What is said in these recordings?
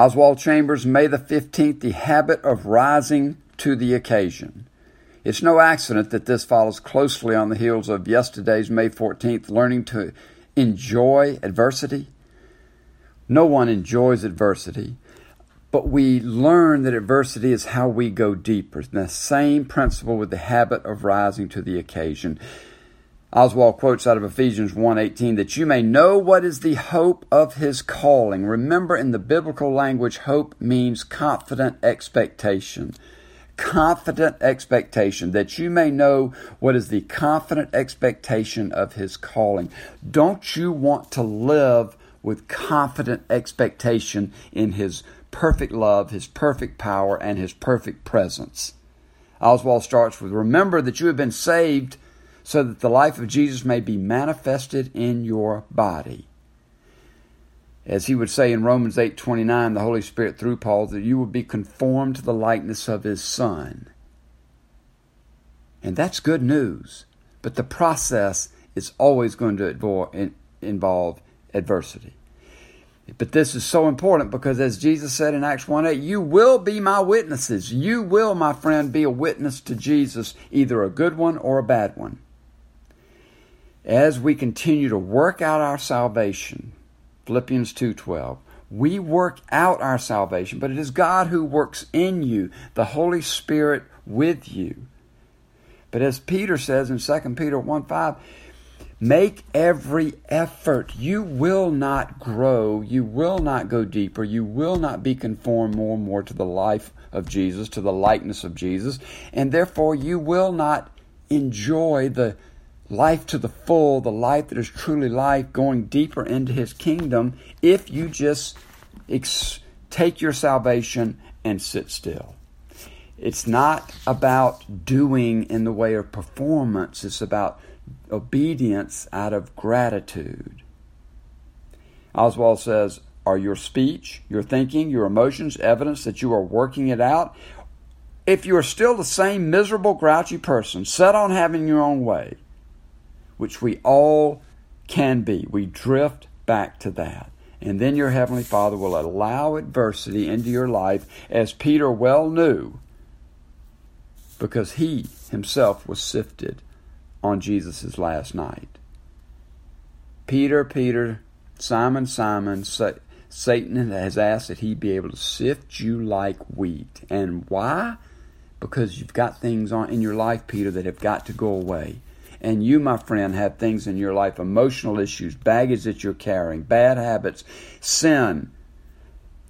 Oswald Chambers, May the 15th, the habit of rising to the occasion. It's no accident that this follows closely on the heels of yesterday's May 14th, learning to enjoy adversity. No one enjoys adversity, but we learn that adversity is how we go deeper. the same principle with the habit of rising to the occasion. Oswald quotes out of Ephesians 1:18 that you may know what is the hope of his calling. Remember in the biblical language hope means confident expectation. Confident expectation that you may know what is the confident expectation of his calling. Don't you want to live with confident expectation in his perfect love, his perfect power and his perfect presence? Oswald starts with remember that you have been saved so that the life of Jesus may be manifested in your body. As he would say in Romans 8:29, the Holy Spirit through Paul that you would be conformed to the likeness of his son. And that's good news, but the process is always going to involve adversity. But this is so important because as Jesus said in Acts 1 8, you will be my witnesses. You will, my friend, be a witness to Jesus, either a good one or a bad one as we continue to work out our salvation, Philippians 2:12, we work out our salvation, but it is God who works in you, the Holy Spirit with you. But as Peter says in 2 Peter 1 5, make every effort. You will not grow. You will not go deeper. You will not be conformed more and more to the life of Jesus, to the likeness of Jesus. And therefore, you will not enjoy the life to the full, the life that is truly life, going deeper into His kingdom, if you just ex- take your salvation and sit still. It's not about doing in the way of performance, it's about obedience out of gratitude. Oswald says, Are your speech, your thinking, your emotions evidence that you are working it out? If you are still the same miserable, grouchy person, set on having your own way, which we all can be. We drift back to that. And then your Heavenly Father will allow adversity into your life, as Peter well knew, because he himself was sifted on Jesus' last night. Peter, Peter, Simon, Simon, Satan has asked that he be able to sift you like wheat. And why? Because you've got things on in your life, Peter, that have got to go away. And you, my friend, have things in your life emotional issues, baggage that you're carrying, bad habits, sin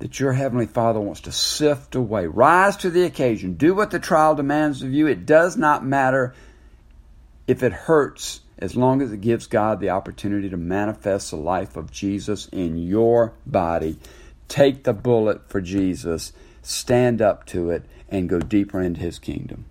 that your Heavenly Father wants to sift away. Rise to the occasion. Do what the trial demands of you. It does not matter if it hurts as long as it gives God the opportunity to manifest the life of Jesus in your body. Take the bullet for Jesus, stand up to it, and go deeper into His kingdom.